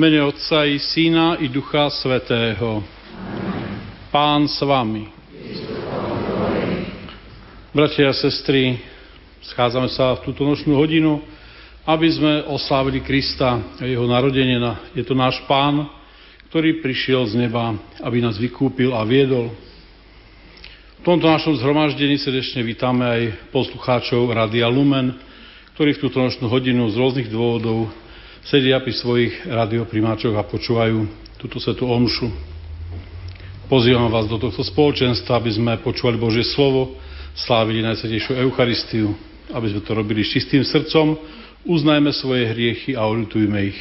mene Otca i Syna i Ducha Svetého. Pán s vami. Bratia a sestry, schádzame sa v túto nočnú hodinu, aby sme oslávili Krista a jeho narodenie. Je to náš Pán, ktorý prišiel z neba, aby nás vykúpil a viedol. V tomto našom zhromaždení srdečne vítame aj poslucháčov Radia Lumen, ktorí v túto nočnú hodinu z rôznych dôvodov sedia pri svojich radioprimáčoch a počúvajú túto svetú omšu. Pozývam vás do tohto spoločenstva, aby sme počúvali Božie slovo, slávili Najsvetejšiu Eucharistiu, aby sme to robili s čistým srdcom, uznajme svoje hriechy a olutujme ich.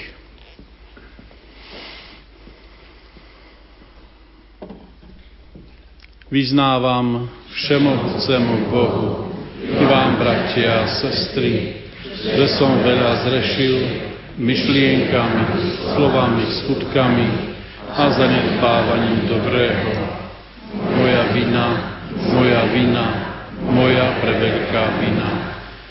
Vyznávam všemohúcemu Bohu i vám, bratia a sestry, že som veľa zrešil myšlienkami, slovami, skutkami a zanedbávaním dobrého. Moja vina, moja vina, moja preveľká vina.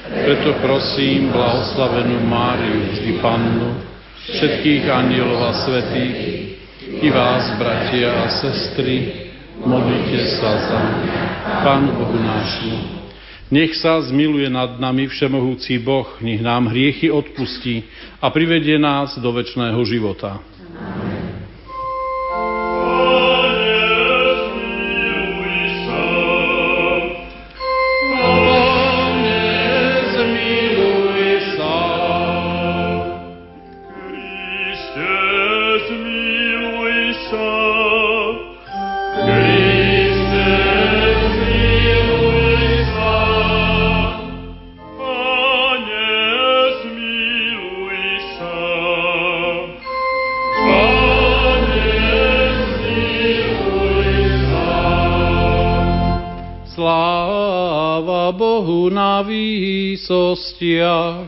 Preto prosím blahoslavenú Máriu, vždy Pannu, všetkých anielov a svetých, i vás, bratia a sestry, modlite sa za Pánu Bohu nášmu, nech sa zmiluje nad nami všemohúci Boh, nech nám hriechy odpustí a privedie nás do väčšného života. Výsostiach.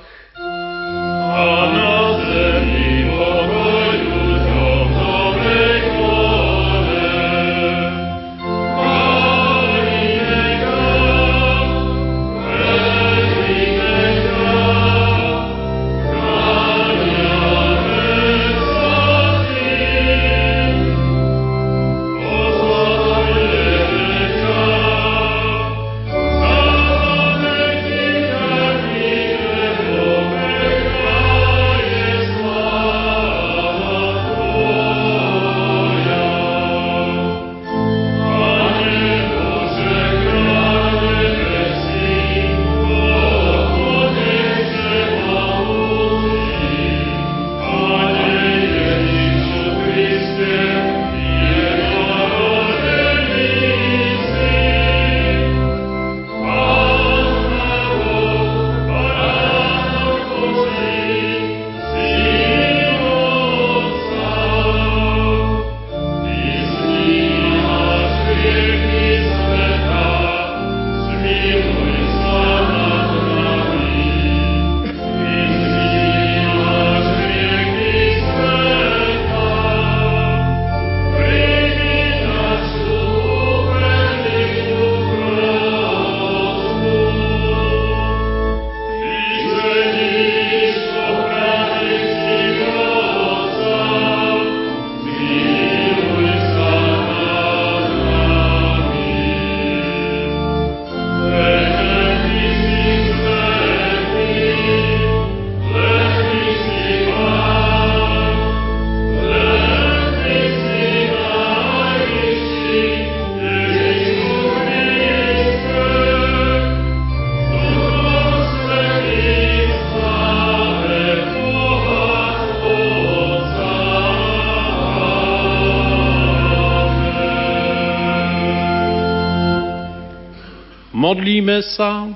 Sa.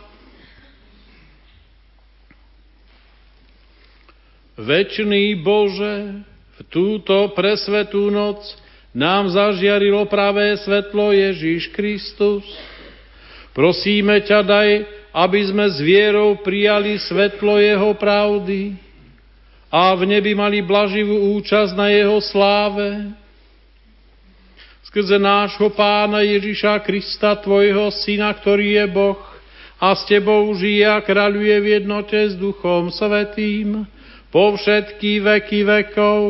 Večný Bože, v túto presvetú noc nám zažiarilo pravé svetlo Ježíš Kristus. Prosíme ťa, daj, aby sme s vierou prijali svetlo Jeho pravdy a v nebi mali blaživú účasť na Jeho sláve skrze nášho pána Ježiša Krista, tvojho syna, ktorý je Boh a s tebou žije a kráľuje v jednote s Duchom Svetým po všetky veky vekov.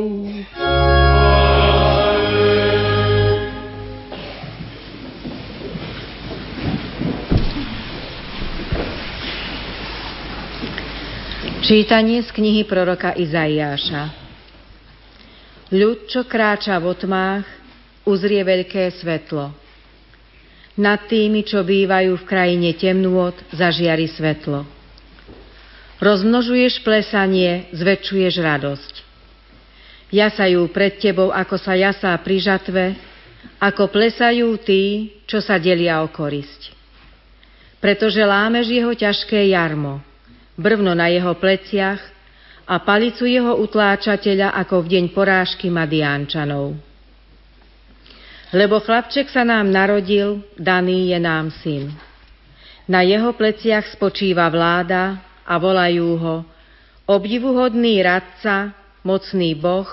Čítanie z knihy proroka Izaiáša Ľud, čo kráča v otmách, uzrie veľké svetlo. Nad tými, čo bývajú v krajine temnôt, zažiari svetlo. Rozmnožuješ plesanie, zväčšuješ radosť. Jasajú pred tebou, ako sa jasá pri žatve, ako plesajú tí, čo sa delia o korisť. Pretože lámeš jeho ťažké jarmo, brvno na jeho pleciach a palicu jeho utláčateľa ako v deň porážky Madiánčanov. Lebo chlapček sa nám narodil, daný je nám syn. Na jeho pleciach spočíva vláda a volajú ho obdivuhodný radca, mocný boh,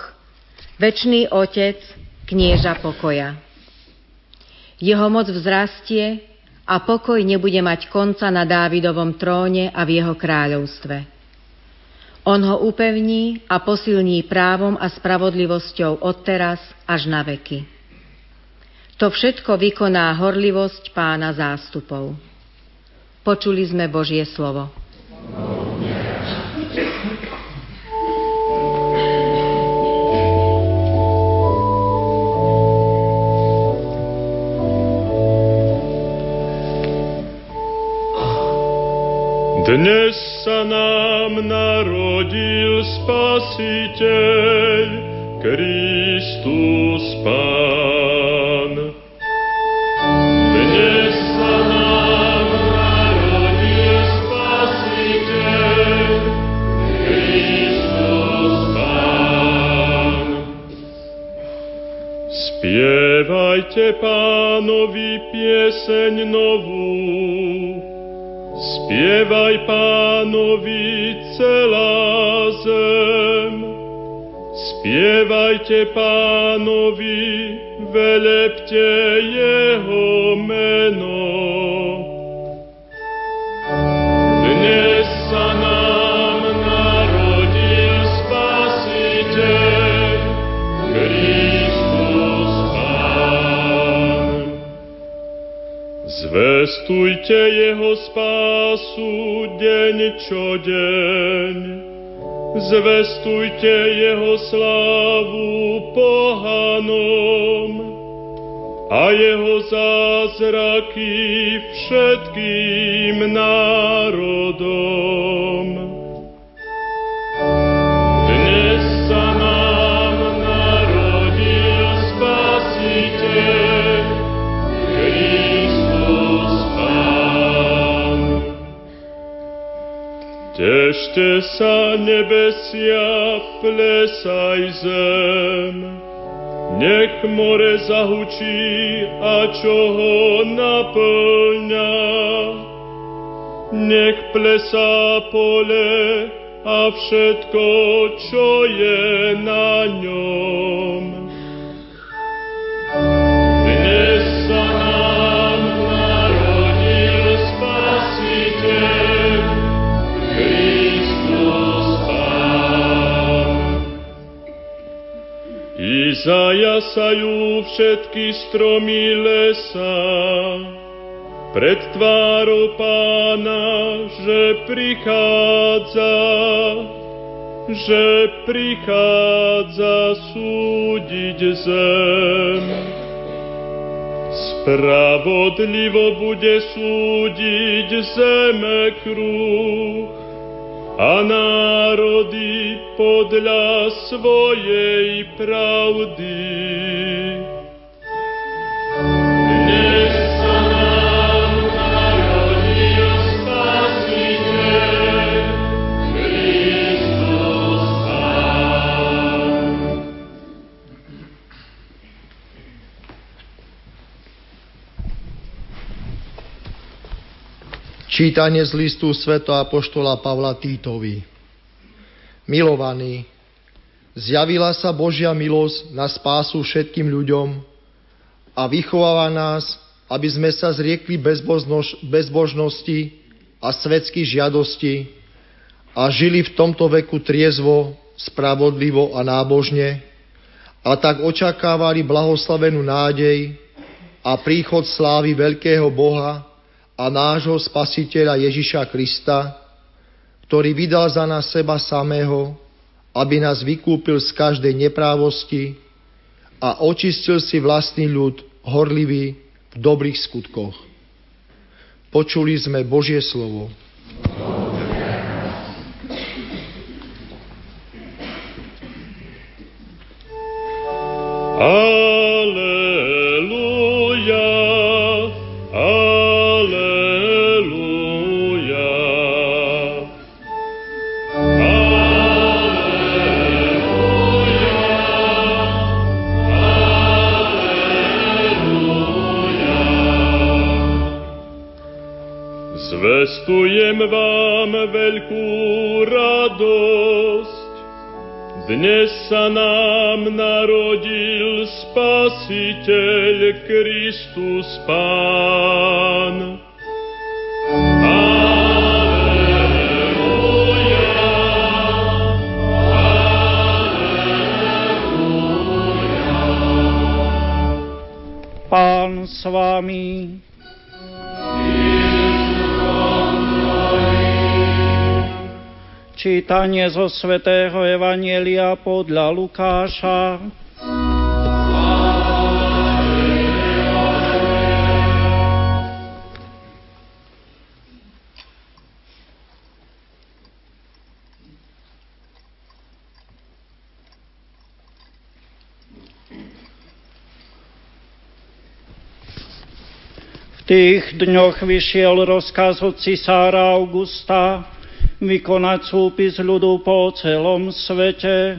večný otec, knieža pokoja. Jeho moc vzrastie a pokoj nebude mať konca na Dávidovom tróne a v jeho kráľovstve. On ho upevní a posilní právom a spravodlivosťou odteraz až na veky. To všetko vykoná horlivosť pána zástupov. Počuli sme Božie slovo. Dnes sa nám narodil Spasiteľ, Kristus Pán. Spievajte pánovi pieseň novú, Spievaj pánovi celá zem, spievajte pánovi, velepte jeho meno. Zvestujte jeho spásu deň čo deň. Zvestujte jeho slávu pohanom a jeho zázraky všetkým národom. Tešte sa nebesia, plesaj zem, nech more zahučí a čo ho naplňa. Nech plesá pole a všetko, čo je na ňom. Izajasajú všetky stromy lesa, pred tvárou pána, že prichádza, že prichádza súdiť zem. Spravodlivo bude súdiť zeme kruh a národy podľa svojej pravdy. Čítanie z listu Sveto Apoštola Pavla Týtovi. Milovaní, zjavila sa Božia milosť na spásu všetkým ľuďom a vychováva nás, aby sme sa zriekli bezbožnoš- bezbožnosti a svetských žiadosti a žili v tomto veku triezvo, spravodlivo a nábožne a tak očakávali blahoslavenú nádej a príchod slávy veľkého Boha a nášho spasiteľa Ježiša Krista, ktorý vydal za nás seba samého, aby nás vykúpil z každej neprávosti a očistil si vlastný ľud horlivý v dobrých skutkoch. Počuli sme Božie slovo. Aleluja, Zvestujem vám veľkú radosť, dnes sa nám narodil Spasiteľ Kristus Pán. Pán s vámi. Čítanie zo svätého Evanielia podľa Lukáša. V tých dňoch vyšiel rozkaz od cisára Augusta, vykonať súpis ľudu po celom svete.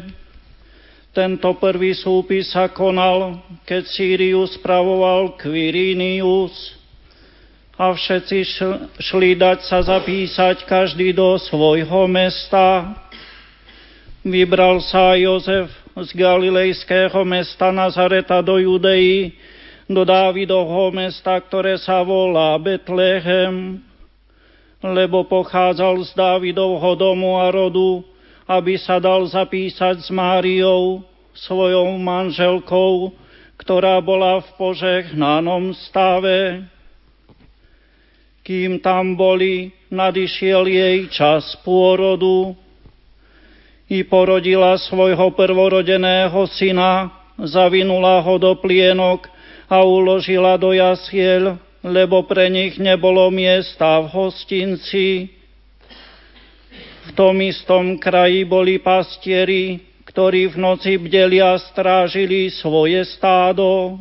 Tento prvý súpis sa konal, keď Sýriu spravoval Quirinius a všetci šli dať sa zapísať každý do svojho mesta. Vybral sa Jozef z galilejského mesta Nazareta do Judei, do Dávidovho mesta, ktoré sa volá Betlehem, lebo pochádzal z Dávidovho domu a rodu, aby sa dal zapísať s Máriou, svojou manželkou, ktorá bola v požehnanom stave. Kým tam boli, nadišiel jej čas pôrodu i porodila svojho prvorodeného syna, zavinula ho do plienok a uložila do jasiel, lebo pre nich nebolo miesta v hostinci. V tom istom kraji boli pastieri, ktorí v noci bdeli a strážili svoje stádo.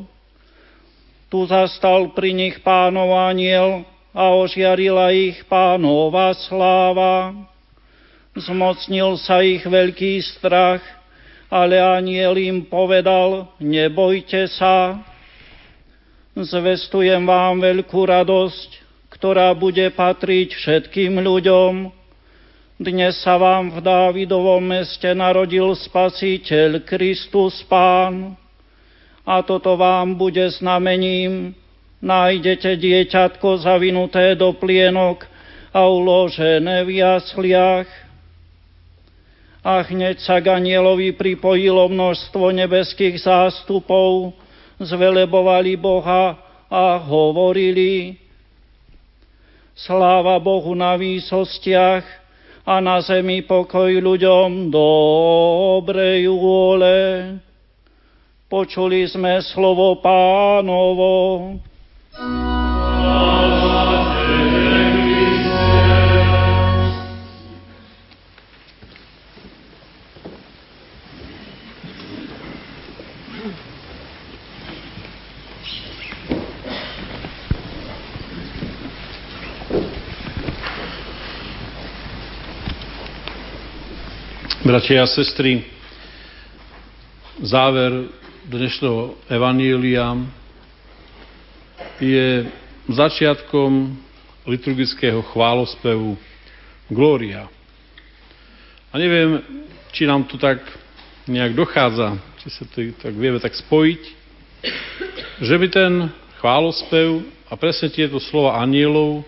Tu zastal pri nich pánov aniel a ožiarila ich pánova sláva. Zmocnil sa ich veľký strach, ale aniel im povedal, nebojte sa, Zvestujem vám veľkú radosť, ktorá bude patriť všetkým ľuďom. Dnes sa vám v Dávidovom meste narodil Spasiteľ Kristus Pán. A toto vám bude znamením. Nájdete dieťatko zavinuté do plienok a uložené v jasliach. A hneď sa k pripojilo množstvo nebeských zástupov, zvelebovali Boha a hovorili Sláva Bohu na výsostiach a na zemi pokoj ľuďom dobrej vôle. Počuli sme slovo pánovo. Bratia a sestry, záver dnešného Evanília je začiatkom liturgického chválospevu Glória. A neviem, či nám to tak nejak dochádza, či sa to tak vieme tak spojiť, že by ten chválospev a presne tieto slova anielov,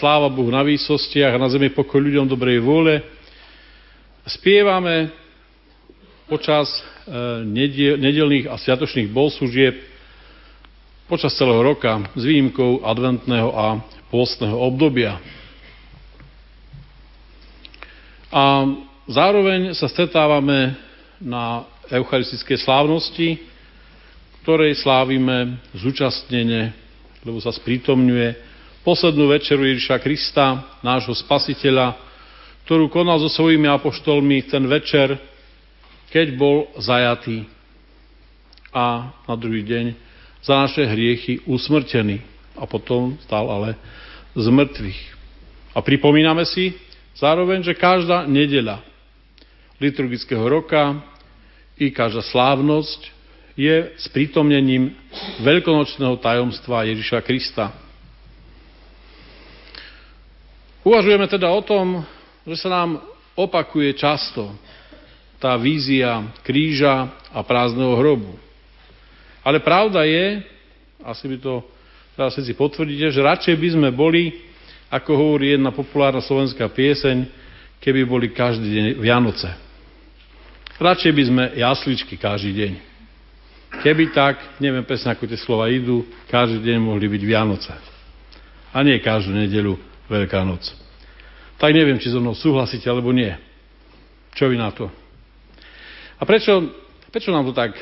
sláva Bohu na výsostiach a na zemi pokoj ľuďom dobrej vôle, spievame počas e, nedelných a sviatočných bohoslužieb počas celého roka s výnimkou adventného a pôstneho obdobia. A zároveň sa stretávame na eucharistickej slávnosti, ktorej slávime zúčastnenie, lebo sa sprítomňuje poslednú večeru Ježiša Krista, nášho spasiteľa, ktorú konal so svojimi apoštolmi ten večer, keď bol zajatý a na druhý deň za naše hriechy usmrtený a potom stal ale z mŕtvych. A pripomíname si zároveň, že každá nedeľa liturgického roka i každá slávnosť je sprítomnením veľkonočného tajomstva Ježiša Krista. Uvažujeme teda o tom, že sa nám opakuje často tá vízia kríža a prázdneho hrobu. Ale pravda je, asi by to teraz všetci potvrdíte, že radšej by sme boli, ako hovorí jedna populárna slovenská pieseň, keby boli každý deň Vianoce. Radšej by sme jasličky každý deň. Keby tak, neviem presne, ako tie slova idú, každý deň mohli byť Vianoce. A nie každú nedelu Veľká noc tak neviem, či so mnou súhlasíte alebo nie. Čo vy na to? A prečo, prečo nám to tak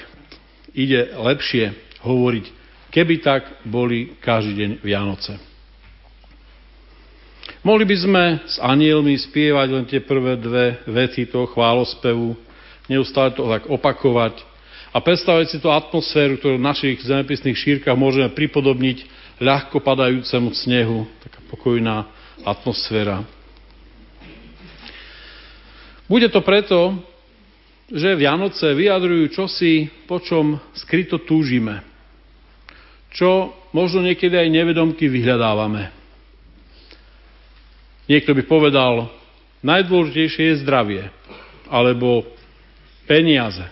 ide lepšie hovoriť, keby tak boli každý deň Vianoce? Mohli by sme s anielmi spievať len tie prvé dve vety toho chválospevu, neustále to tak opakovať a predstaviť si tú atmosféru, ktorú v našich zemepisných šírkach môžeme pripodobniť ľahko padajúcemu snehu, taká pokojná atmosféra. Bude to preto, že Vianoce vyjadrujú čosi, po čom skryto túžime. Čo možno niekedy aj nevedomky vyhľadávame. Niekto by povedal, najdôležitejšie je zdravie, alebo peniaze.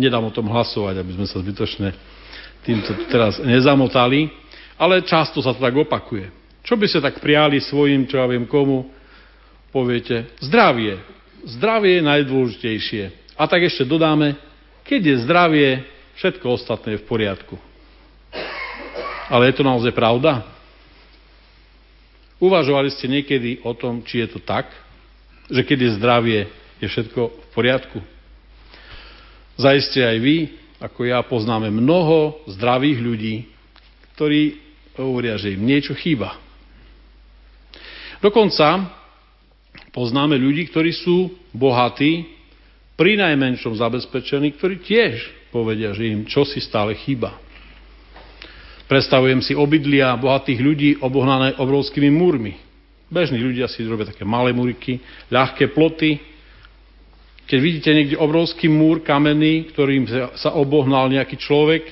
Nedám o tom hlasovať, aby sme sa zbytočne týmto teraz nezamotali, ale často sa to tak opakuje. Čo by ste tak prijali svojim, čo ja viem komu, poviete zdravie. Zdravie je najdôležitejšie. A tak ešte dodáme, keď je zdravie, všetko ostatné je v poriadku. Ale je to naozaj pravda? Uvažovali ste niekedy o tom, či je to tak, že keď je zdravie, je všetko v poriadku? Zajiste aj vy, ako ja, poznáme mnoho zdravých ľudí, ktorí hovoria, že im niečo chýba. Dokonca Poznáme ľudí, ktorí sú bohatí, pri najmenšom zabezpečení, ktorí tiež povedia, že im čo si stále chýba. Predstavujem si obydlia bohatých ľudí obohnané obrovskými múrmi. Bežní ľudia si robia také malé múriky, ľahké ploty. Keď vidíte niekde obrovský múr kamenný, ktorým sa obohnal nejaký človek,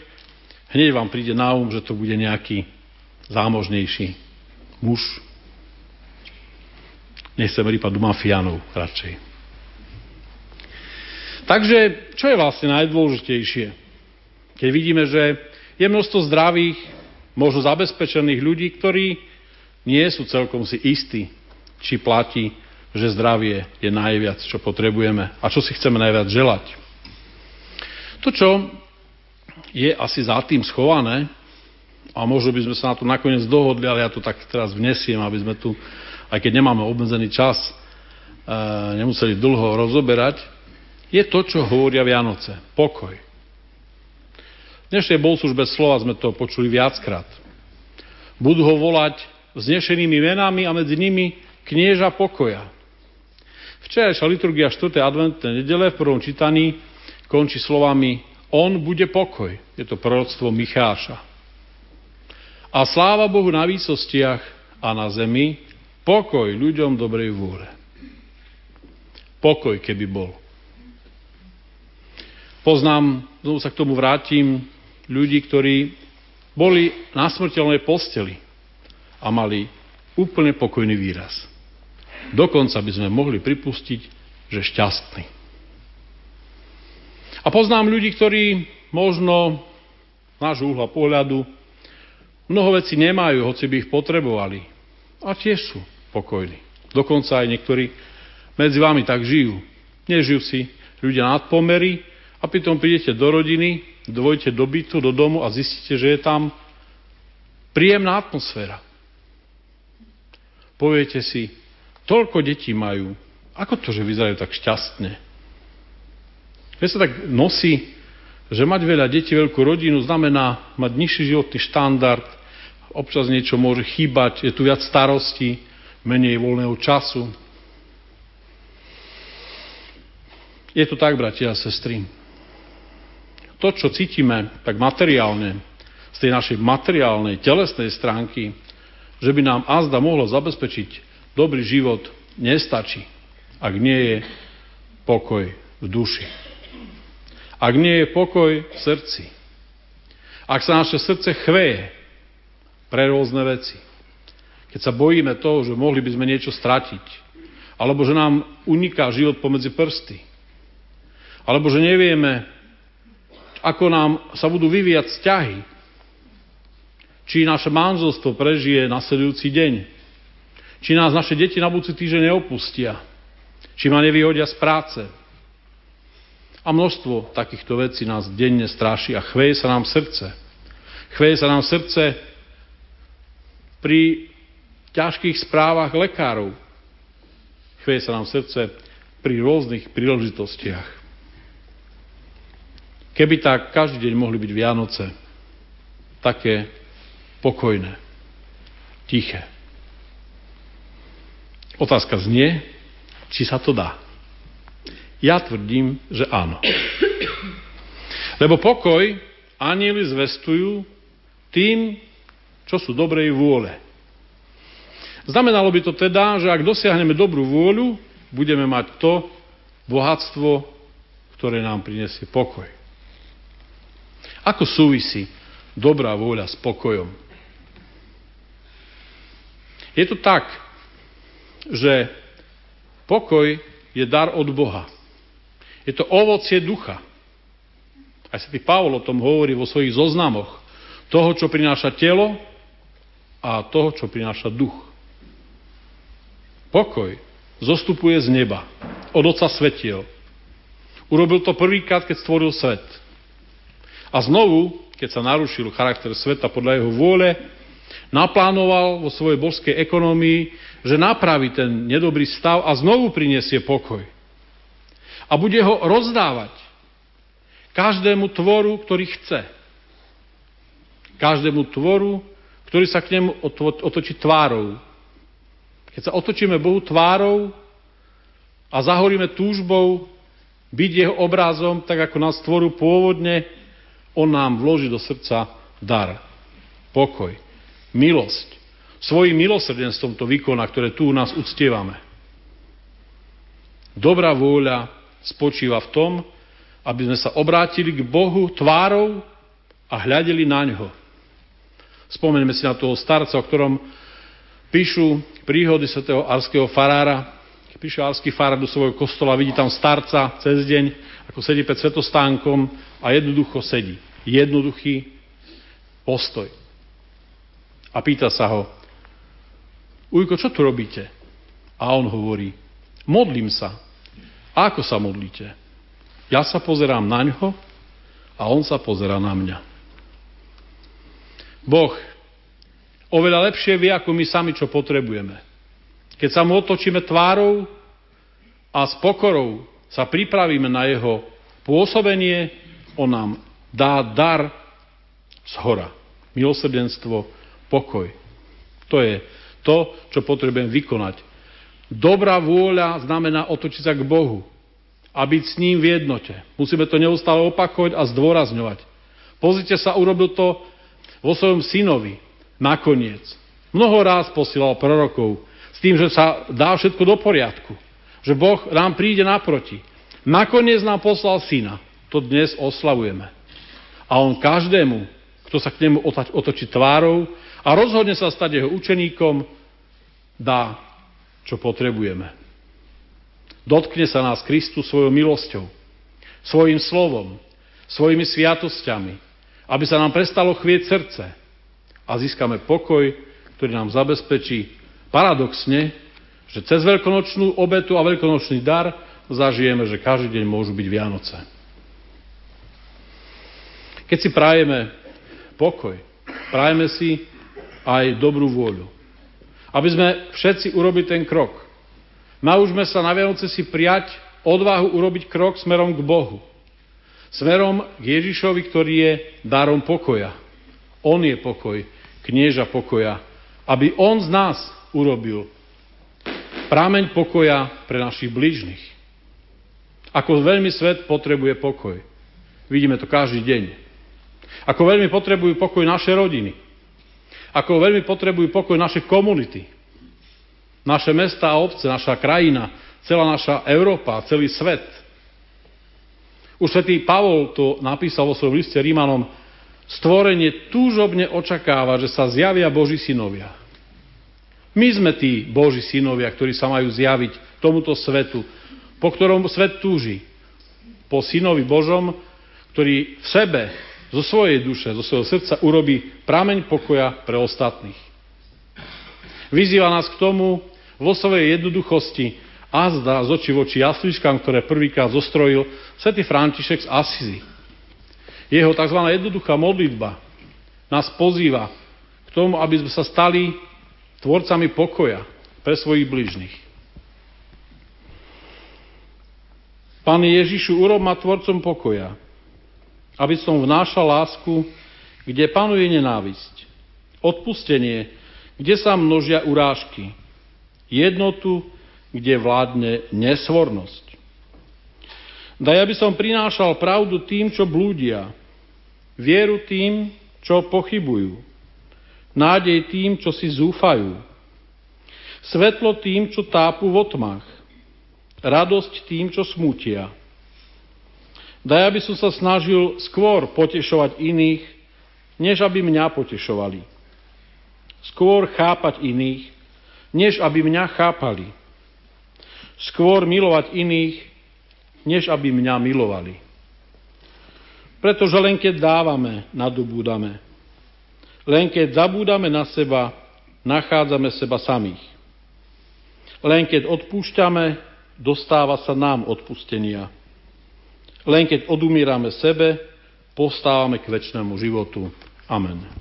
hneď vám príde na um, že to bude nejaký zámožnejší muž, Nechcem rýpať do mafiánov radšej. Takže, čo je vlastne najdôležitejšie? Keď vidíme, že je množstvo zdravých, možno zabezpečených ľudí, ktorí nie sú celkom si istí, či platí, že zdravie je najviac, čo potrebujeme a čo si chceme najviac želať. To, čo je asi za tým schované, a možno by sme sa na to nakoniec dohodli, ale ja to tak teraz vnesiem, aby sme tu aj keď nemáme obmedzený čas, e, nemuseli dlho rozoberať, je to, čo hovoria Vianoce. Pokoj. V dnešnej bolslužbe slova sme to počuli viackrát. Budú ho volať vznešenými menami a medzi nimi knieža pokoja. Včerajšia liturgia 4. adventnej nedele v prvom čítaní končí slovami On bude pokoj. Je to proroctvo Micháša. A sláva Bohu na výsostiach a na zemi Pokoj ľuďom dobrej vôle. Pokoj, keby bol. Poznám, znovu sa k tomu vrátim, ľudí, ktorí boli na smrteľnej posteli a mali úplne pokojný výraz. Dokonca by sme mohli pripustiť, že šťastný. A poznám ľudí, ktorí možno nášho uhla pohľadu mnoho vecí nemajú, hoci by ich potrebovali. A tiež sú pokojní. Dokonca aj niektorí medzi vami tak žijú. Nežijú si ľudia nadpomery a pritom prídete do rodiny, dvojte do bytu, do domu a zistíte, že je tam príjemná atmosféra. Poviete si, toľko detí majú, ako to, že vyzerajú tak šťastne? Keď sa tak nosí, že mať veľa detí, veľkú rodinu, znamená mať nižší životný štandard, občas niečo môže chýbať, je tu viac starostí, menej voľného času. Je to tak, bratia a sestry. To, čo cítime tak materiálne, z tej našej materiálnej, telesnej stránky, že by nám azda mohlo zabezpečiť dobrý život, nestačí, ak nie je pokoj v duši. Ak nie je pokoj v srdci. Ak sa naše srdce chveje pre rôzne veci. Keď sa bojíme toho, že mohli by sme niečo stratiť. Alebo že nám uniká život pomedzi prsty. Alebo že nevieme, ako nám sa budú vyvíjať vzťahy. Či naše manželstvo prežije nasledujúci deň. Či nás naše deti na budúci týždeň neopustia. Či ma nevyhodia z práce a množstvo takýchto vecí nás denne stráši a chveje sa nám srdce. Chveje sa nám srdce pri ťažkých správach lekárov. Chveje sa nám srdce pri rôznych príležitostiach. Keby tak každý deň mohli byť Vianoce, také pokojné, tiché. Otázka znie, či sa to dá. Ja tvrdím, že áno. Lebo pokoj anieli zvestujú tým, čo sú dobrej vôle. Znamenalo by to teda, že ak dosiahneme dobrú vôľu, budeme mať to bohatstvo, ktoré nám prinesie pokoj. Ako súvisí dobrá vôľa s pokojom? Je to tak, že pokoj je dar od Boha. Je to ovocie ducha. Aj sa Pavol o tom hovorí vo svojich zoznamoch. Toho, čo prináša telo a toho, čo prináša duch. Pokoj zostupuje z neba, od Otca svetiel. Urobil to prvýkrát, keď stvoril svet. A znovu, keď sa narušil charakter sveta podľa jeho vôle, naplánoval vo svojej božskej ekonomii, že napraví ten nedobrý stav a znovu prinesie pokoj a bude ho rozdávať každému tvoru, ktorý chce. Každému tvoru, ktorý sa k nemu otočí tvárou. Keď sa otočíme Bohu tvárou a zahoríme túžbou byť jeho obrazom, tak ako nás tvoru pôvodne, on nám vloží do srdca dar, pokoj, milosť. Svojim milosrdenstvom to vykoná, ktoré tu u nás uctievame. Dobrá vôľa, spočíva v tom, aby sme sa obrátili k Bohu tvárou a hľadeli na ňo. Spomeňme si na toho starca, o ktorom píšu príhody svätého arského farára. Píše arský farár do svojho kostola, vidí tam starca cez deň, ako sedí pred svetostánkom a jednoducho sedí. Jednoduchý postoj. A pýta sa ho, Ujko, čo tu robíte? A on hovorí, modlím sa. A ako sa modlíte? Ja sa pozerám na ňo a on sa pozerá na mňa. Boh oveľa lepšie vie, ako my sami, čo potrebujeme. Keď sa mu otočíme tvárou a s pokorou sa pripravíme na jeho pôsobenie, on nám dá dar z hora. Milosrdenstvo, pokoj. To je to, čo potrebujem vykonať Dobrá vôľa znamená otočiť sa k Bohu a byť s ním v jednote. Musíme to neustále opakovať a zdôrazňovať. Pozrite sa, urobil to vo svojom synovi nakoniec. Mnoho ráz posielal prorokov s tým, že sa dá všetko do poriadku. Že Boh nám príde naproti. Nakoniec nám poslal syna. To dnes oslavujeme. A on každému, kto sa k nemu otočí tvárou a rozhodne sa stať jeho učeníkom, dá čo potrebujeme. Dotkne sa nás Kristus svojou milosťou, svojim slovom, svojimi sviatosťami, aby sa nám prestalo chvieť srdce a získame pokoj, ktorý nám zabezpečí paradoxne, že cez veľkonočnú obetu a veľkonočný dar zažijeme, že každý deň môžu byť Vianoce. Keď si prajeme pokoj, prajeme si aj dobrú vôľu. Aby sme všetci urobili ten krok. Naučme sa na Vianoce si prijať odvahu urobiť krok smerom k Bohu. Smerom k Ježišovi, ktorý je darom pokoja. On je pokoj, knieža pokoja. Aby on z nás urobil prámeň pokoja pre našich blížnych. Ako veľmi svet potrebuje pokoj. Vidíme to každý deň. Ako veľmi potrebujú pokoj naše rodiny. Ako veľmi potrebujú pokoj naše komunity. Naše mesta a obce, naša krajina, celá naša Európa, celý svet. Už svätý Pavol to napísal vo svojom liste Rímanom, stvorenie túžobne očakáva, že sa zjavia Boží synovia. My sme tí Boží synovia, ktorí sa majú zjaviť tomuto svetu, po ktorom svet túži. Po synovi Božom, ktorý v sebe zo svojej duše, zo svojho srdca urobí prameň pokoja pre ostatných. Vyzýva nás k tomu vo svojej jednoduchosti a zdá z oči voči jasličkám, ktoré prvýkrát zostrojil svätý František z Asizi. Jeho tzv. jednoduchá modlitba nás pozýva k tomu, aby sme sa stali tvorcami pokoja pre svojich bližných. Pane Ježišu, urob ma tvorcom pokoja, aby som vnášal lásku, kde panuje nenávisť, odpustenie, kde sa množia urážky, jednotu, kde vládne nesvornosť. Daj, aby som prinášal pravdu tým, čo blúdia, vieru tým, čo pochybujú, nádej tým, čo si zúfajú, svetlo tým, čo tápu v otmách, radosť tým, čo smútia, Daj, aby som sa snažil skôr potešovať iných, než aby mňa potešovali. Skôr chápať iných, než aby mňa chápali. Skôr milovať iných, než aby mňa milovali. Pretože len keď dávame, nadobúdame. Len keď zabúdame na seba, nachádzame seba samých. Len keď odpúšťame, dostáva sa nám odpustenia. Len keď odumírame sebe, postávame k väčšnému životu. Amen.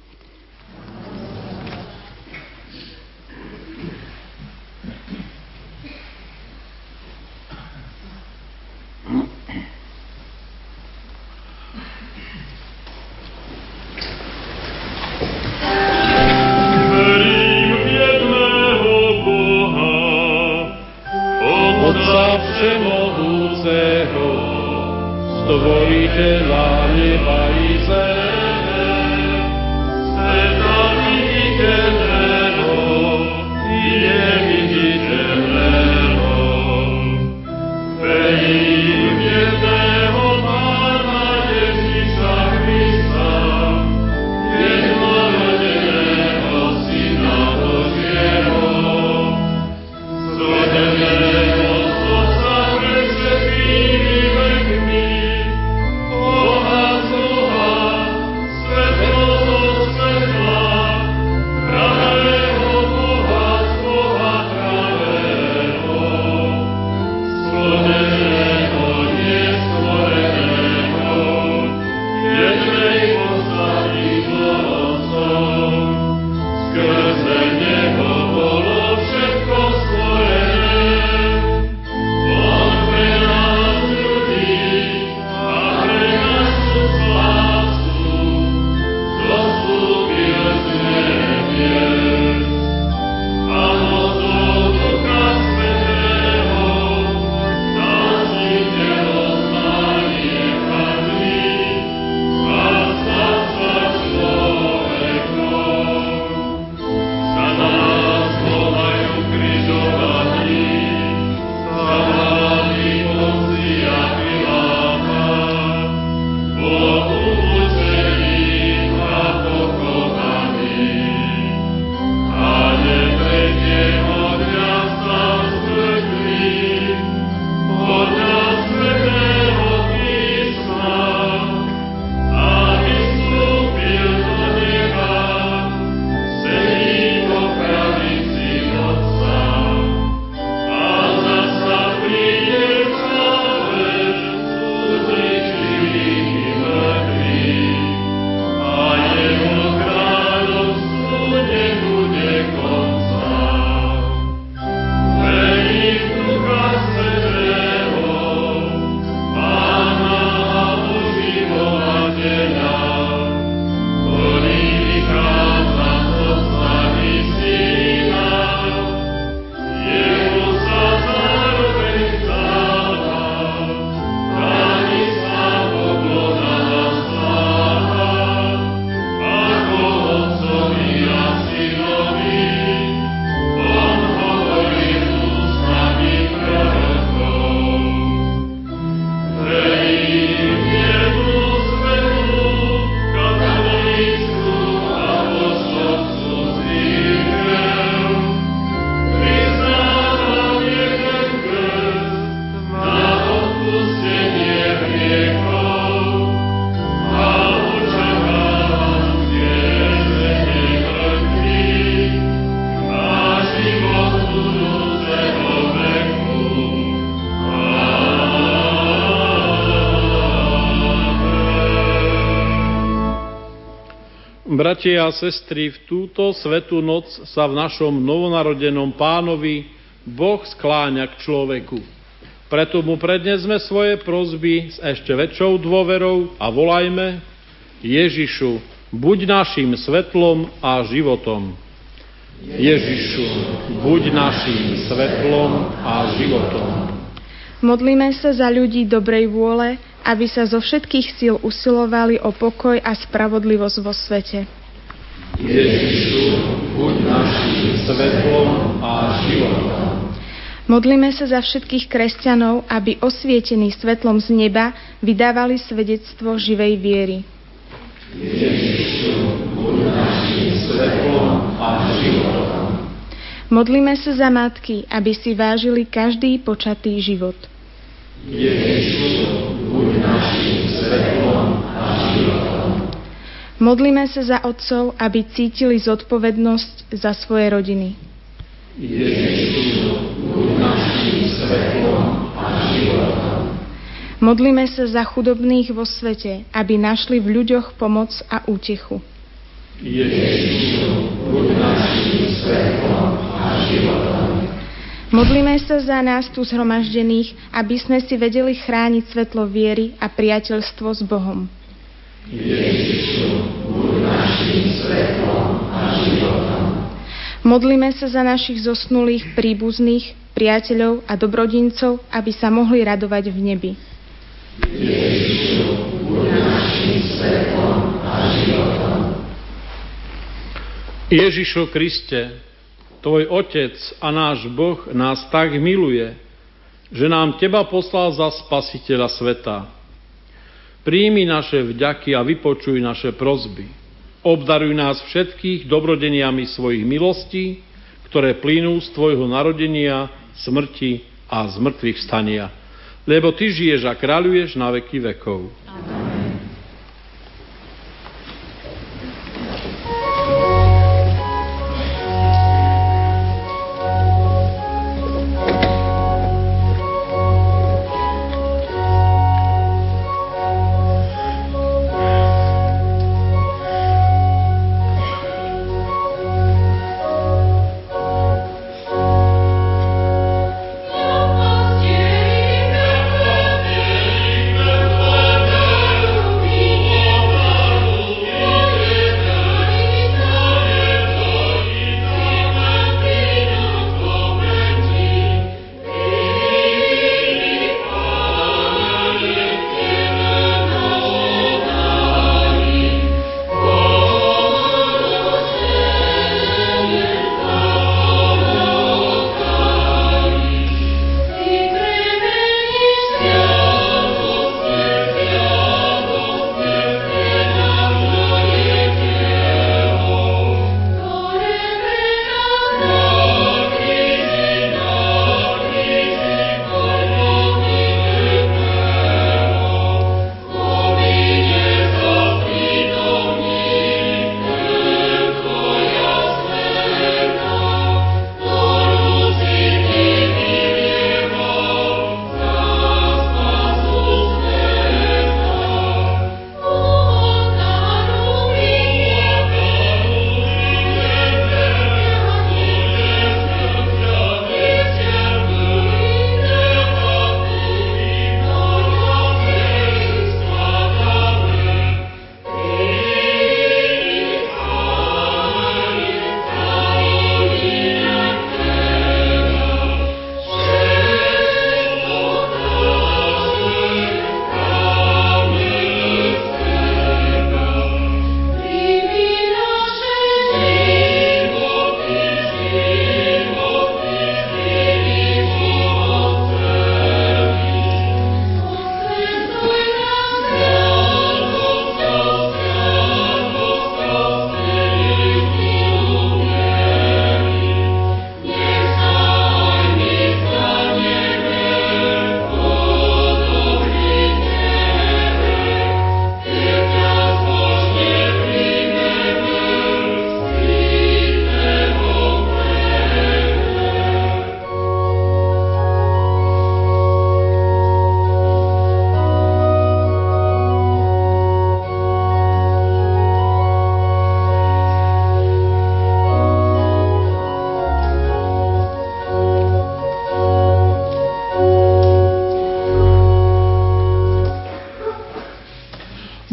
želali Bratia a sestry, v túto svetú noc sa v našom novonarodenom pánovi Boh skláňa k človeku. Preto mu prednesme svoje prozby s ešte väčšou dôverou a volajme Ježišu, buď našim svetlom a životom. Ježišu, buď našim svetlom a životom. Modlíme sa za ľudí dobrej vôle, aby sa zo všetkých síl usilovali o pokoj a spravodlivosť vo svete. Ježišu, buď našim svetlom a životom. Modlíme sa za všetkých kresťanov, aby osvietení svetlom z neba vydávali svedectvo živej viery. Ježišu, buď našim svetlom a životom. Modlíme sa za matky, aby si vážili každý počatý život. Ježišu, buď našim Modlíme sa za otcov, aby cítili zodpovednosť za svoje rodiny. Ježišu. Modlíme sa za chudobných vo svete, aby našli v ľuďoch pomoc a útechu. Ježišu. Modlíme sa za nás tu zhromaždených, aby sme si vedeli chrániť svetlo viery a priateľstvo s Bohom. Ježišu, buď našim svetlom a životom. Modlíme sa za našich zosnulých príbuzných, priateľov a dobrodincov, aby sa mohli radovať v nebi. Ježišu, buď našim svetlom a životom. Ježišu Kriste, Tvoj Otec a náš Boh nás tak miluje, že nám Teba poslal za Spasiteľa sveta. Príjmi naše vďaky a vypočuj naše prozby. Obdaruj nás všetkých dobrodeniami svojich milostí, ktoré plynú z Tvojho narodenia, smrti a zmrtvých stania. Lebo Ty žiješ a kráľuješ na veky vekov. Amen.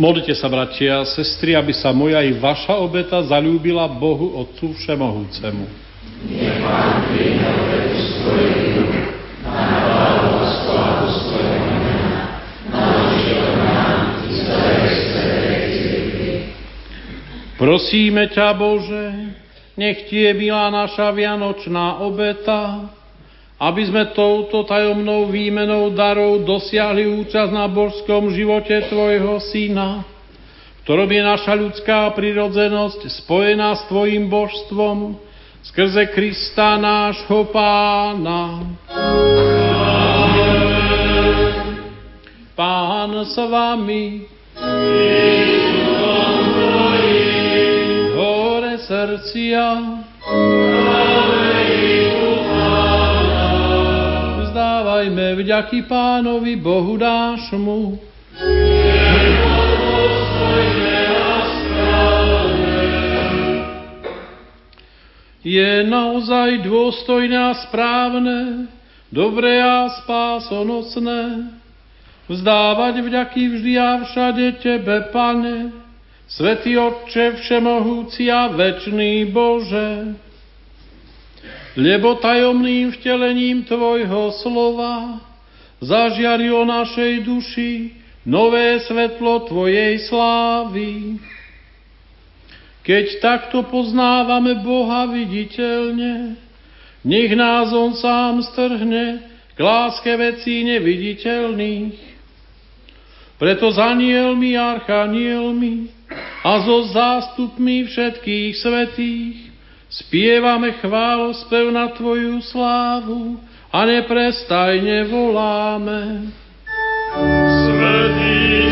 Modlite sa, bratia a sestry, aby sa moja i vaša obeta zalúbila Bohu Otcu Všemohúcemu. Nech Prosíme ťa, Bože, nech ti je milá naša vianočná obeta, aby sme touto tajomnou výmenou darov dosiahli účasť na božskom živote Tvojho Syna, ktorom je naša ľudská prirodzenosť spojená s Tvojim božstvom, skrze Krista nášho Pána. Pán s vami. Hore srdcia. Vzdávajme vďaky Pánovi Bohu nášmu. je naozaj dôstojné a správne, dobré a spásonosné, vzdávať vďaky vždy a všade Tebe, Pane, Svetý Otče Všemohúci a Večný Bože, lebo tajomným vtelením Tvojho slova zažiari o našej duši nové svetlo Tvojej slávy keď takto poznávame Boha viditeľne, nech nás On sám strhne k láske vecí neviditeľných. Preto s anielmi, archanielmi a so zástupmi všetkých svetých spievame chválospev na Tvoju slávu a neprestajne voláme. Svetý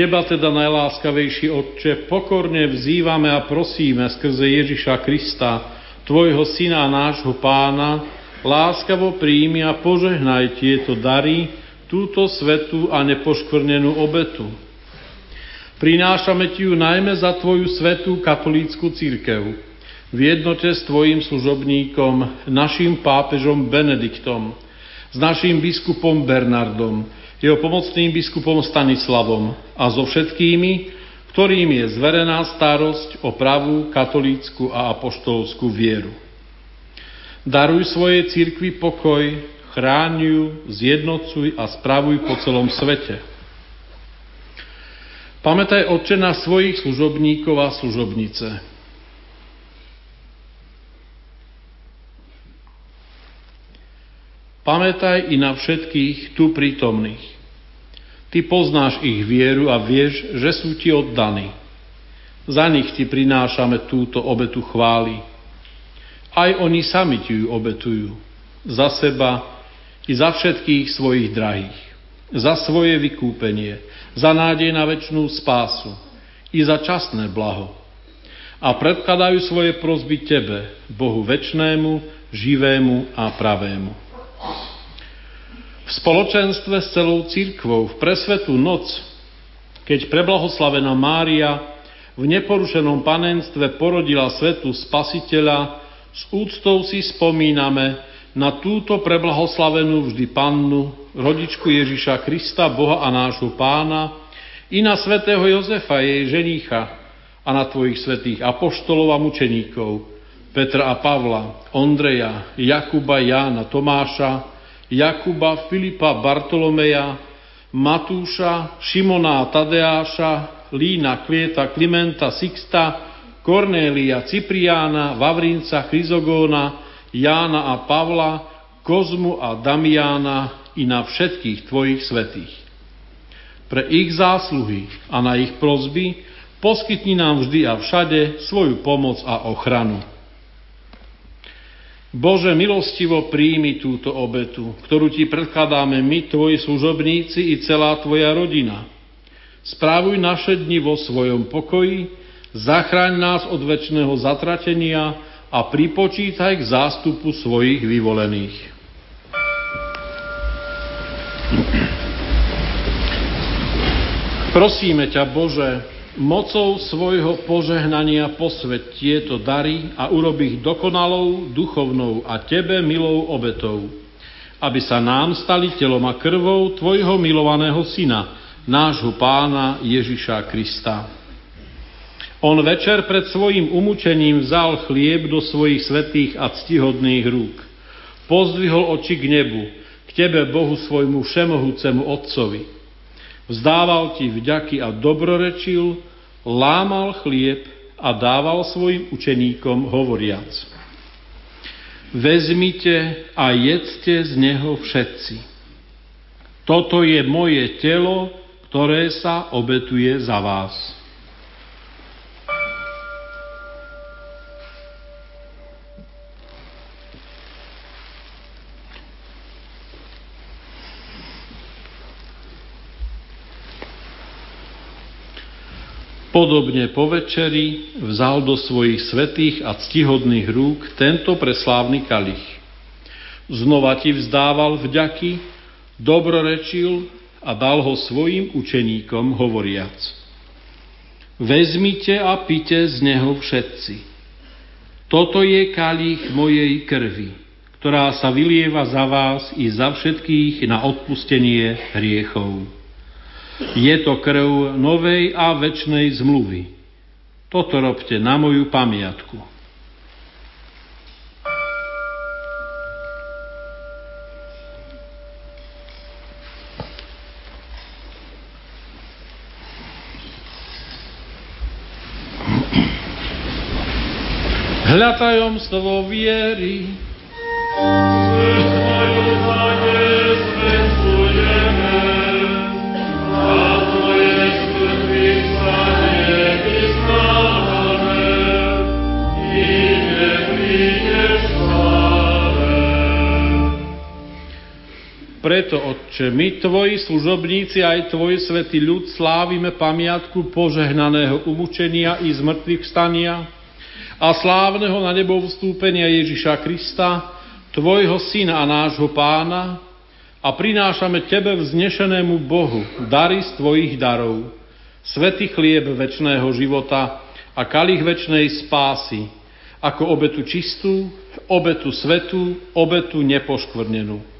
Teba teda, najláskavejší Otče, pokorne vzývame a prosíme skrze Ježiša Krista, Tvojho Syna a nášho Pána, láskavo príjmi a požehnaj tieto dary, túto svetú a nepoškvrnenú obetu. Prinášame Ti ju najmä za Tvoju svetú katolícku církev, v jednote s Tvojim služobníkom, našim pápežom Benediktom, s našim biskupom Bernardom, jeho pomocným biskupom Stanislavom a so všetkými, ktorým je zverená starosť o pravú katolícku a apoštolskú vieru. Daruj svojej cirkvi pokoj, chráň ju, zjednocuj a spravuj po celom svete. Pamätaj, Otče, na svojich služobníkov a služobnice. Pamätaj i na všetkých tu prítomných. Ty poznáš ich vieru a vieš, že sú ti oddaní. Za nich ti prinášame túto obetu chvály. Aj oni sami ti ju obetujú. Za seba i za všetkých svojich drahých. Za svoje vykúpenie, za nádej na väčšnú spásu i za časné blaho. A predkladajú svoje prozby Tebe, Bohu väčšnému, živému a pravému v spoločenstve s celou církvou v presvetú noc, keď preblahoslavená Mária v neporušenom panenstve porodila svetu spasiteľa, s úctou si spomíname na túto preblahoslavenú vždy pannu, rodičku Ježiša Krista, Boha a nášho pána, i na svätého Jozefa, jej ženícha, a na tvojich svetých apoštolov a mučeníkov, Petra a Pavla, Ondreja, Jakuba, Jána, Tomáša, Jakuba, Filipa, Bartolomeja, Matúša, Šimona Tadeáša, Lína, Kvieta, Klimenta, Sixta, Kornélia, Cipriána, Vavrinca, Chryzogóna, Jána a Pavla, Kozmu a Damiána i na všetkých Tvojich svetých. Pre ich zásluhy a na ich prozby poskytni nám vždy a všade svoju pomoc a ochranu. Bože, milostivo príjmi túto obetu, ktorú Ti predkladáme my, Tvoji služobníci i celá Tvoja rodina. Správuj naše dni vo svojom pokoji, zachráň nás od väčšného zatratenia a pripočítaj k zástupu svojich vyvolených. Prosíme ťa, Bože, mocou svojho požehnania posvet tieto dary a urob ich dokonalou, duchovnou a Tebe milou obetou, aby sa nám stali telom a krvou Tvojho milovaného Syna, nášho pána Ježiša Krista. On večer pred svojim umúčením vzal chlieb do svojich svetých a ctihodných rúk. Pozdvihol oči k nebu, k Tebe, Bohu svojmu všemohúcemu Otcovi vzdával ti vďaky a dobrorečil, lámal chlieb a dával svojim učeníkom hovoriac. Vezmite a jedzte z neho všetci. Toto je moje telo, ktoré sa obetuje za vás. Podobne po večeri vzal do svojich svetých a ctihodných rúk tento preslávny kalich. Znova ti vzdával vďaky, dobrorečil a dal ho svojim učeníkom hovoriac. Vezmite a pite z neho všetci. Toto je kalich mojej krvi, ktorá sa vylieva za vás i za všetkých na odpustenie hriechov. Je to krv novej a väčšnej zmluvy. Toto robte na moju pamiatku. Hľadajomstvo viery. Preto, Otče, my, Tvoji služobníci, aj Tvoj svetý ľud, slávime pamiatku požehnaného umúčenia i zmrtvých stania a slávneho na nebo vstúpenia Ježiša Krista, Tvojho Syna a nášho Pána a prinášame Tebe vznešenému Bohu dary z Tvojich darov, svetý chlieb väčšného života a kalich väčšnej spásy, ako obetu čistú, obetu svetú, obetu nepoškvrnenú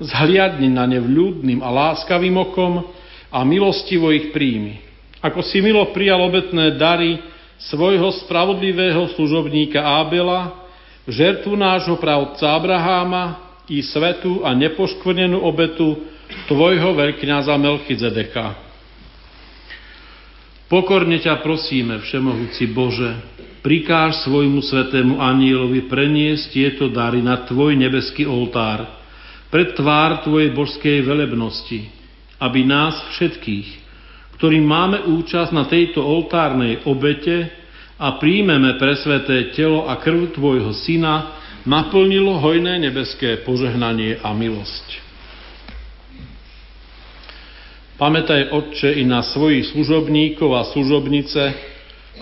zhliadni na ne vľúdnym a láskavým okom a milostivo ich príjmi. Ako si milo prijal obetné dary svojho spravodlivého služobníka Ábela, žertvu nášho pravca Abraháma i svetu a nepoškvrnenú obetu tvojho veľkňaza Melchizedeka. Pokorne ťa prosíme, Všemohúci Bože, prikáž svojmu svetému anielovi preniesť tieto dary na Tvoj nebeský oltár – pred tvár Tvojej božskej velebnosti, aby nás všetkých, ktorí máme účasť na tejto oltárnej obete a príjmeme presveté telo a krv Tvojho Syna, naplnilo hojné nebeské požehnanie a milosť. Pamätaj, Otče, i na svojich služobníkov a služobnice,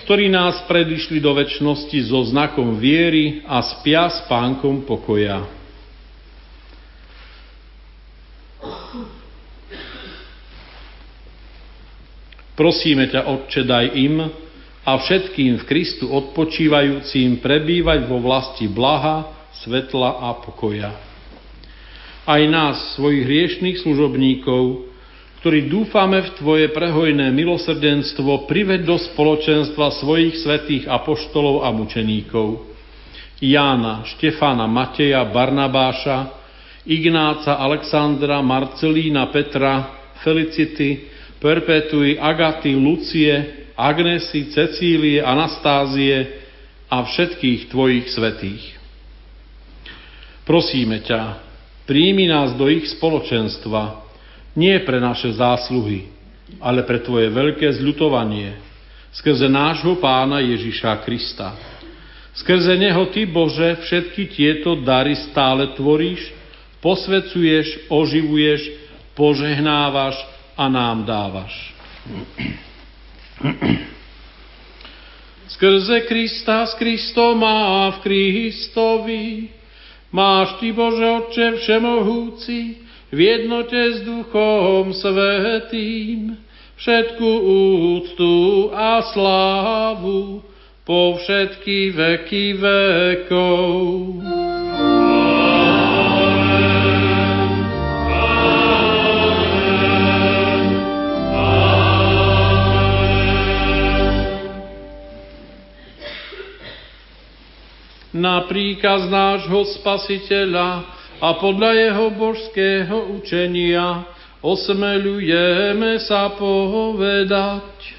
ktorí nás predišli do väčšnosti so znakom viery a spia s pánkom pokoja. Prosíme ťa, Otče, daj im a všetkým v Kristu odpočívajúcim prebývať vo vlasti blaha, svetla a pokoja. Aj nás, svojich hriešných služobníkov, ktorí dúfame v Tvoje prehojné milosrdenstvo, priveď do spoločenstva svojich svetých apoštolov a mučeníkov. Jána, Štefána, Mateja, Barnabáša, Ignáca, Alexandra, Marcelína, Petra, Felicity, Perpetuj, Agaty, Lucie, Agnesy, Cecílie, Anastázie a všetkých Tvojich svetých. Prosíme ťa, príjmi nás do ich spoločenstva, nie pre naše zásluhy, ale pre Tvoje veľké zľutovanie, skrze nášho Pána Ježiša Krista. Skrze Neho Ty, Bože, všetky tieto dary stále tvoríš, posvecuješ, oživuješ, požehnávaš a nám dávaš. Skrze Krista, s Kristom a v Kristovi máš Ty, Bože Otče Všemohúci, v jednote s Duchom Svetým, všetku úctu a slávu po všetky veky vekov. Na príkaz nášho spasiteľa a podľa jeho božského učenia osmelujeme sa povedať.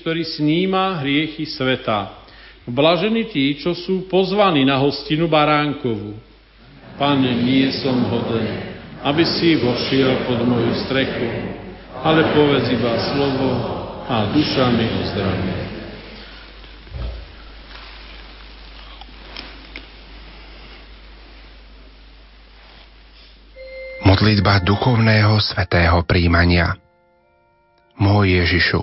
Ktorý sníma hriechy sveta. Blažení tí, čo sú pozvaní na hostinu baránkovu. Pane, nie som hoden, aby si vošiel pod moju strechu, ale povedz iba slovo a duša mi ozdraví. Modlitba duchovného svetého príjmania. Môj Ježišu,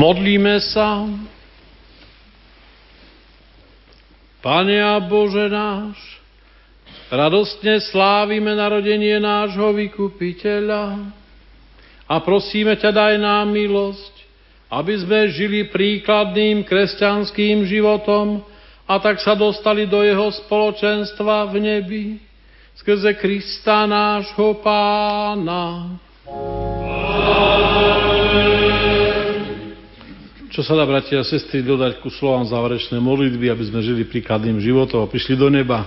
Modlíme sa. Pane a Bože náš, radostne slávime narodenie nášho vykupiteľa a prosíme ťa daj nám milosť, aby sme žili príkladným kresťanským životom a tak sa dostali do jeho spoločenstva v nebi skrze Krista nášho pána. Čo sa dá, bratia a sestry, dodať ku slovám záverečné modlitby, aby sme žili príkladným životom a prišli do neba.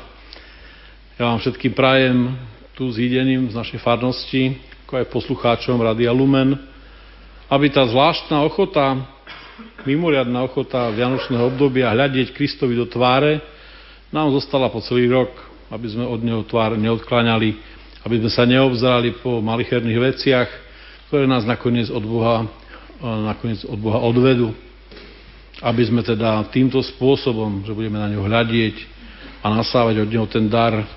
Ja vám všetkým prajem tu zídeným z našej farnosti, ako aj poslucháčom Radia Lumen, aby tá zvláštna ochota, mimoriadná ochota Vianočného obdobia hľadieť Kristovi do tváre nám zostala po celý rok, aby sme od Neho tvár neodkláňali, aby sme sa neobzerali po malicherných veciach, ktoré nás nakoniec od Boha nakoniec od Boha odvedú, aby sme teda týmto spôsobom, že budeme na ňo hľadieť a nasávať od neho ten dar,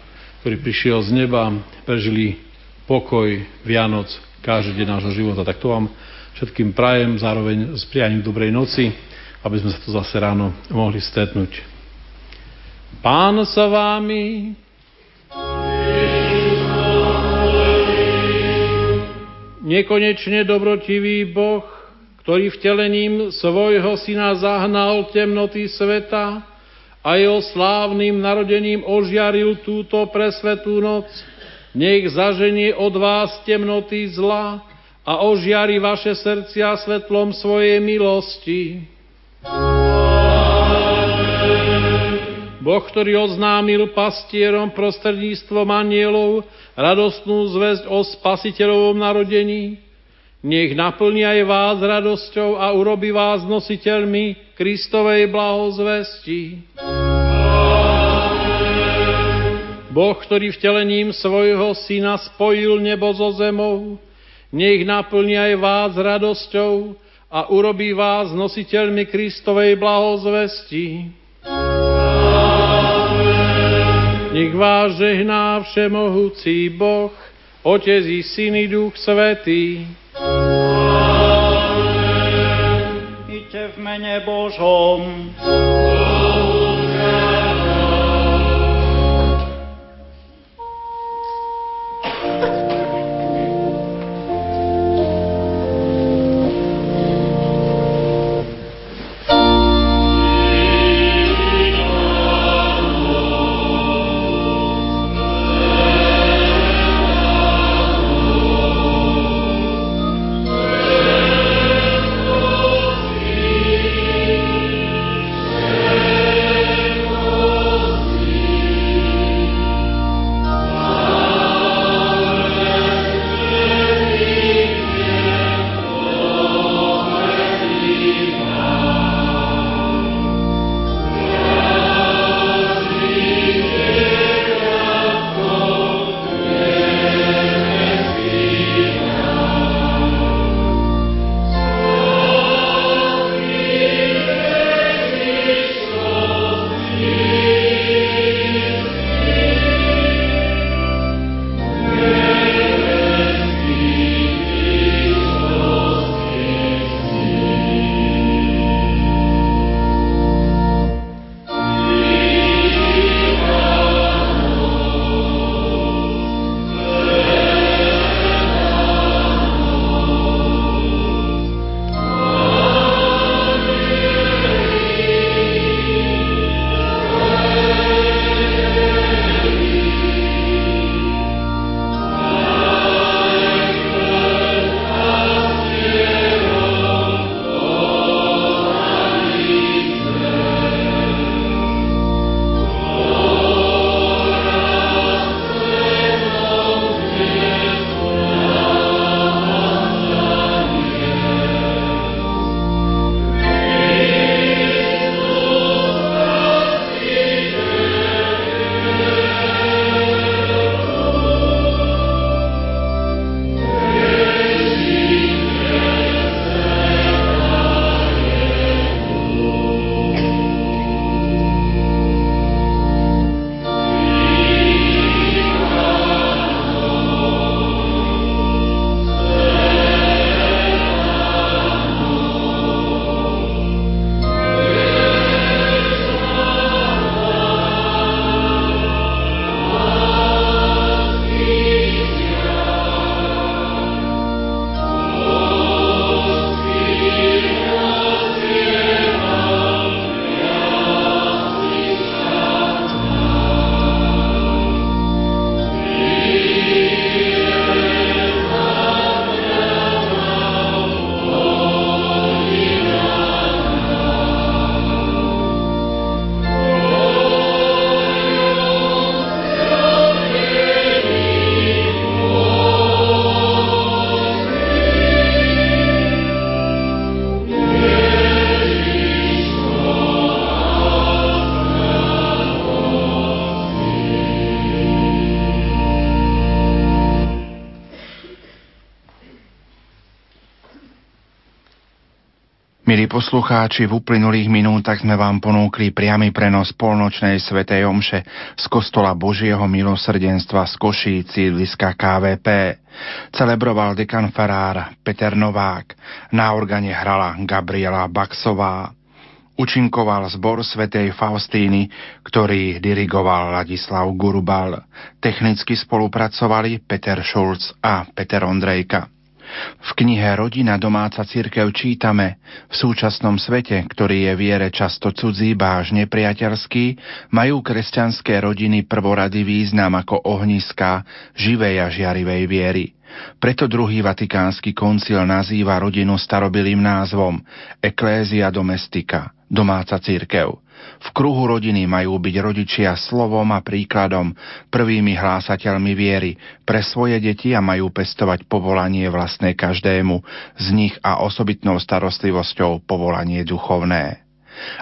ktorý prišiel z neba, prežili pokoj Vianoc každý deň nášho života. Tak to vám všetkým prajem, zároveň s prianím dobrej noci, aby sme sa tu zase ráno mohli stretnúť. Pán sa vámi. Nekonečne dobrotivý Boh, ktorý vtelením svojho syna zahnal temnoty sveta a jeho slávnym narodením ožiaril túto presvetú noc, nech zaženie od vás temnoty zla a ožiari vaše srdcia svetlom svojej milosti. Boh, ktorý oznámil pastierom prostredníctvom anielov radostnú zväzť o spasiteľovom narodení, nech naplní aj vás radosťou a urobi vás nositeľmi Kristovej blahozvesti. Boh, ktorý vtelením svojho syna spojil nebo so zemou, nech naplní aj vás radosťou a urobí vás nositeľmi Kristovej blahozvesti. Nech vás žehná všemohúci Boh, Otec i Syn i Duch Svetý. Iďte v mene Božom. Poslucháči, v uplynulých minútach sme vám ponúkli priamy prenos polnočnej svetej omše z kostola Božieho milosrdenstva z Koší sídliska KVP. Celebroval dekan farár Peter Novák, na organe hrala Gabriela Baxová. Učinkoval zbor svätej Faustíny, ktorý dirigoval Ladislav Gurubal. Technicky spolupracovali Peter Schulz a Peter Ondrejka. V knihe Rodina domáca církev čítame, v súčasnom svete, ktorý je viere často cudzí, báž nepriateľský, majú kresťanské rodiny prvorady význam ako ohniska živej a žiarivej viery. Preto druhý vatikánsky koncil nazýva rodinu starobilým názvom Ecclesia domestika, domáca církev. V kruhu rodiny majú byť rodičia slovom a príkladom, prvými hlásateľmi viery pre svoje deti a majú pestovať povolanie vlastné každému z nich a osobitnou starostlivosťou povolanie duchovné.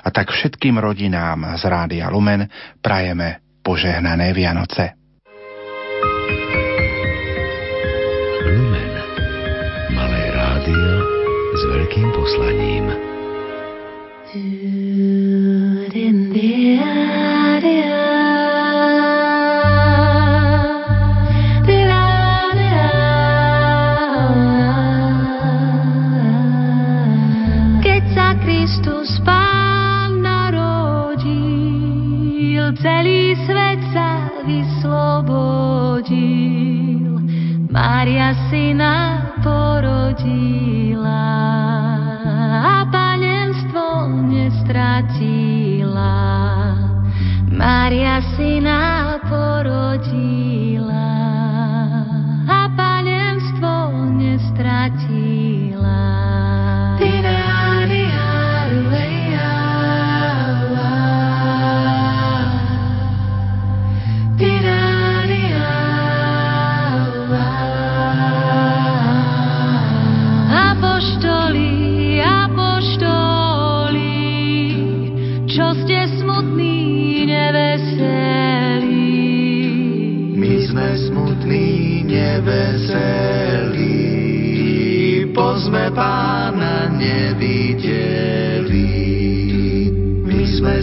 A tak všetkým rodinám z Rádia Lumen prajeme požehnané Vianoce. Lumen. Malé rádio s veľkým poslaním. Mária syna porodila a panenstvo nestratila. Mária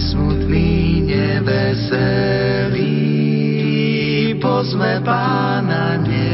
Smutní, neveselí, pozme pána nevideli.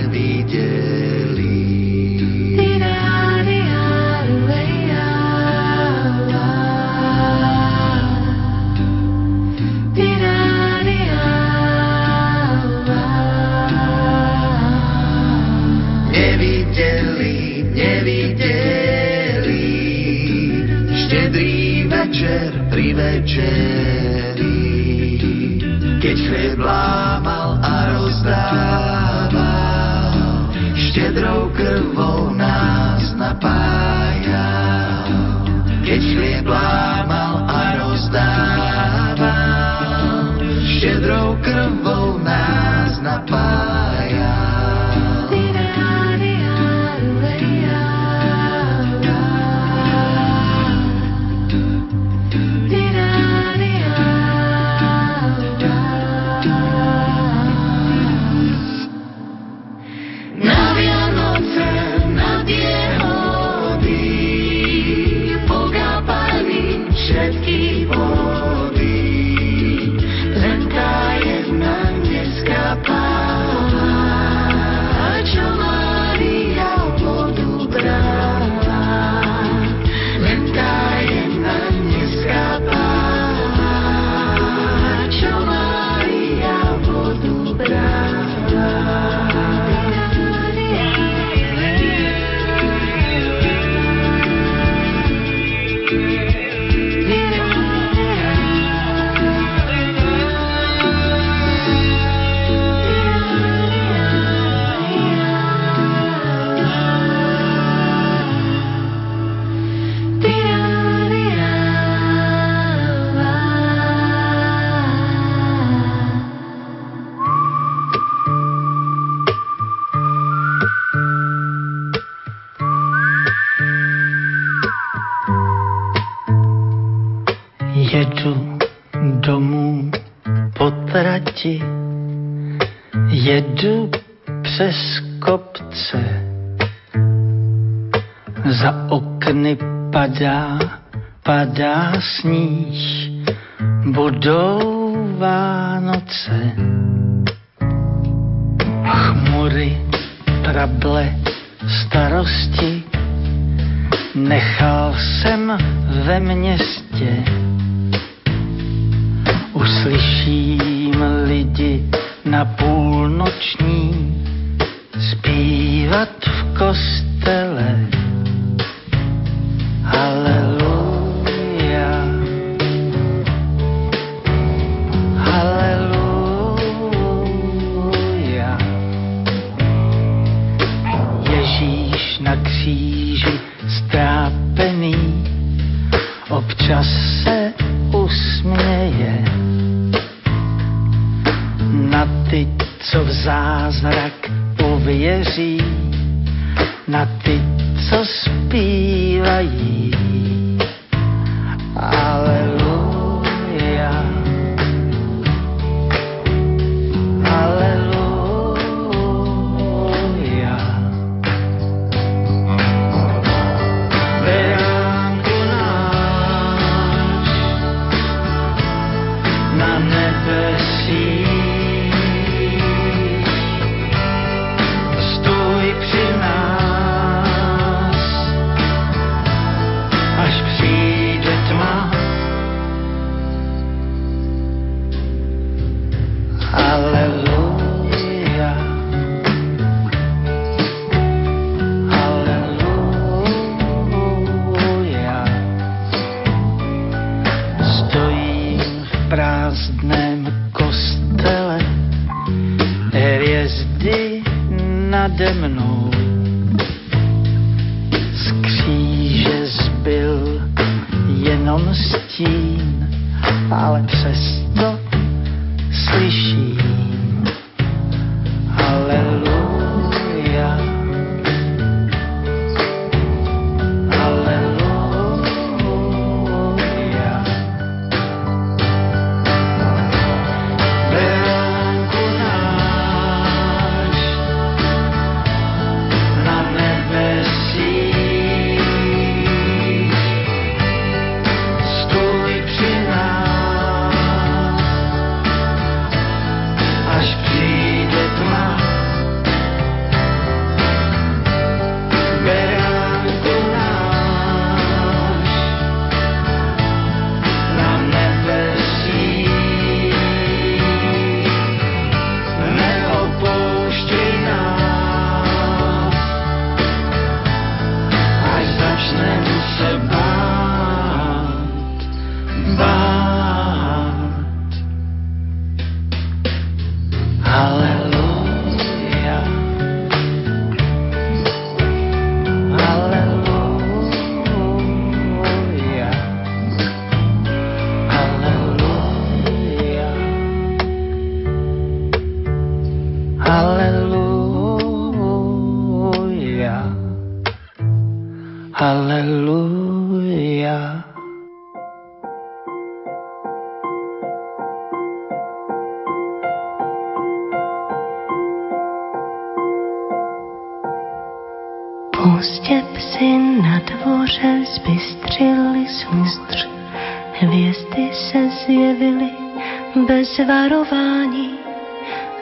Bez varování.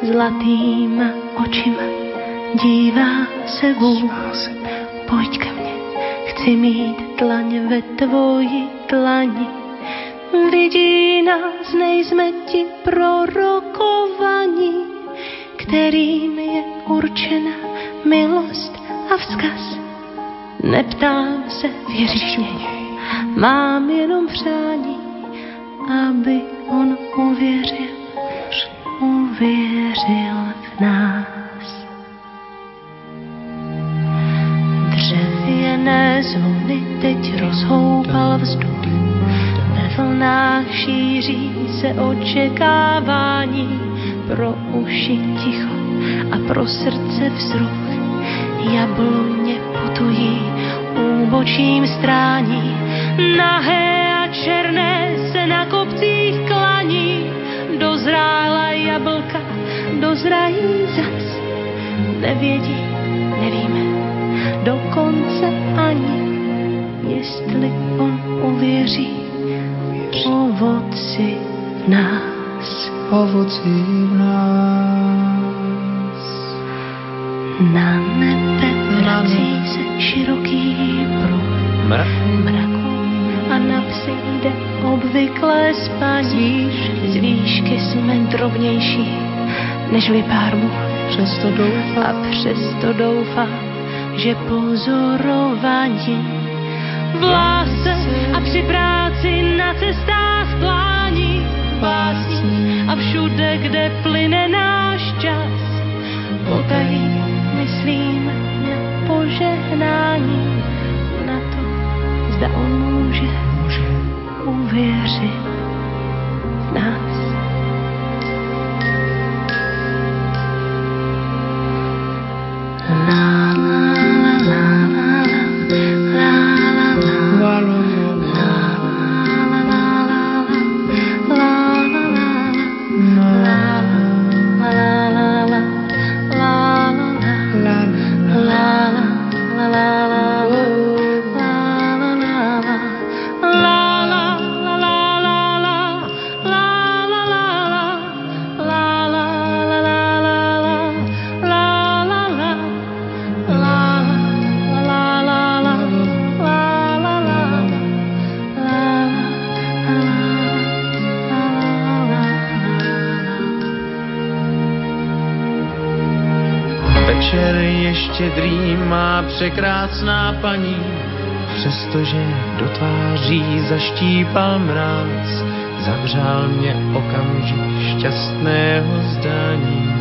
Zlatýma očima dívá se vůz. Pojď ke mně, chci mít dlaň ve tvoji dlani. Vidí nás, nejsme ti prorokovaní, kterým je určena milost a vzkaz. Neptám se, věříš mám jenom přání, aby on uvěřil, uvěřil v nás. Dřevěné zvony teď rozhoupal vzduch, ve vlnách šíří se očekávání, pro uši ticho a pro srdce vzruch. Jabloně putují, úbočím strání, nahé a černé se na dozrají zas, nevědí, nevíme, dokonce ani, jestli on uvěří ovoci v nás. Ovoci v nás. Na nebe vrací se široký pruh mraku a na psy jde obvyklé spaní. Z výšky jsme drobnější nežli pár much. Přesto doufám. A přesto doufám, že pozorovaně v lásce a při práci na cestách plání pásní a všude, kde plyne náš čas. Potají myslím na požehnání, na to, zda on může, může uvěřit. protože do tváří zaštípal mráz, zavřál mě okamžik šťastného zdání.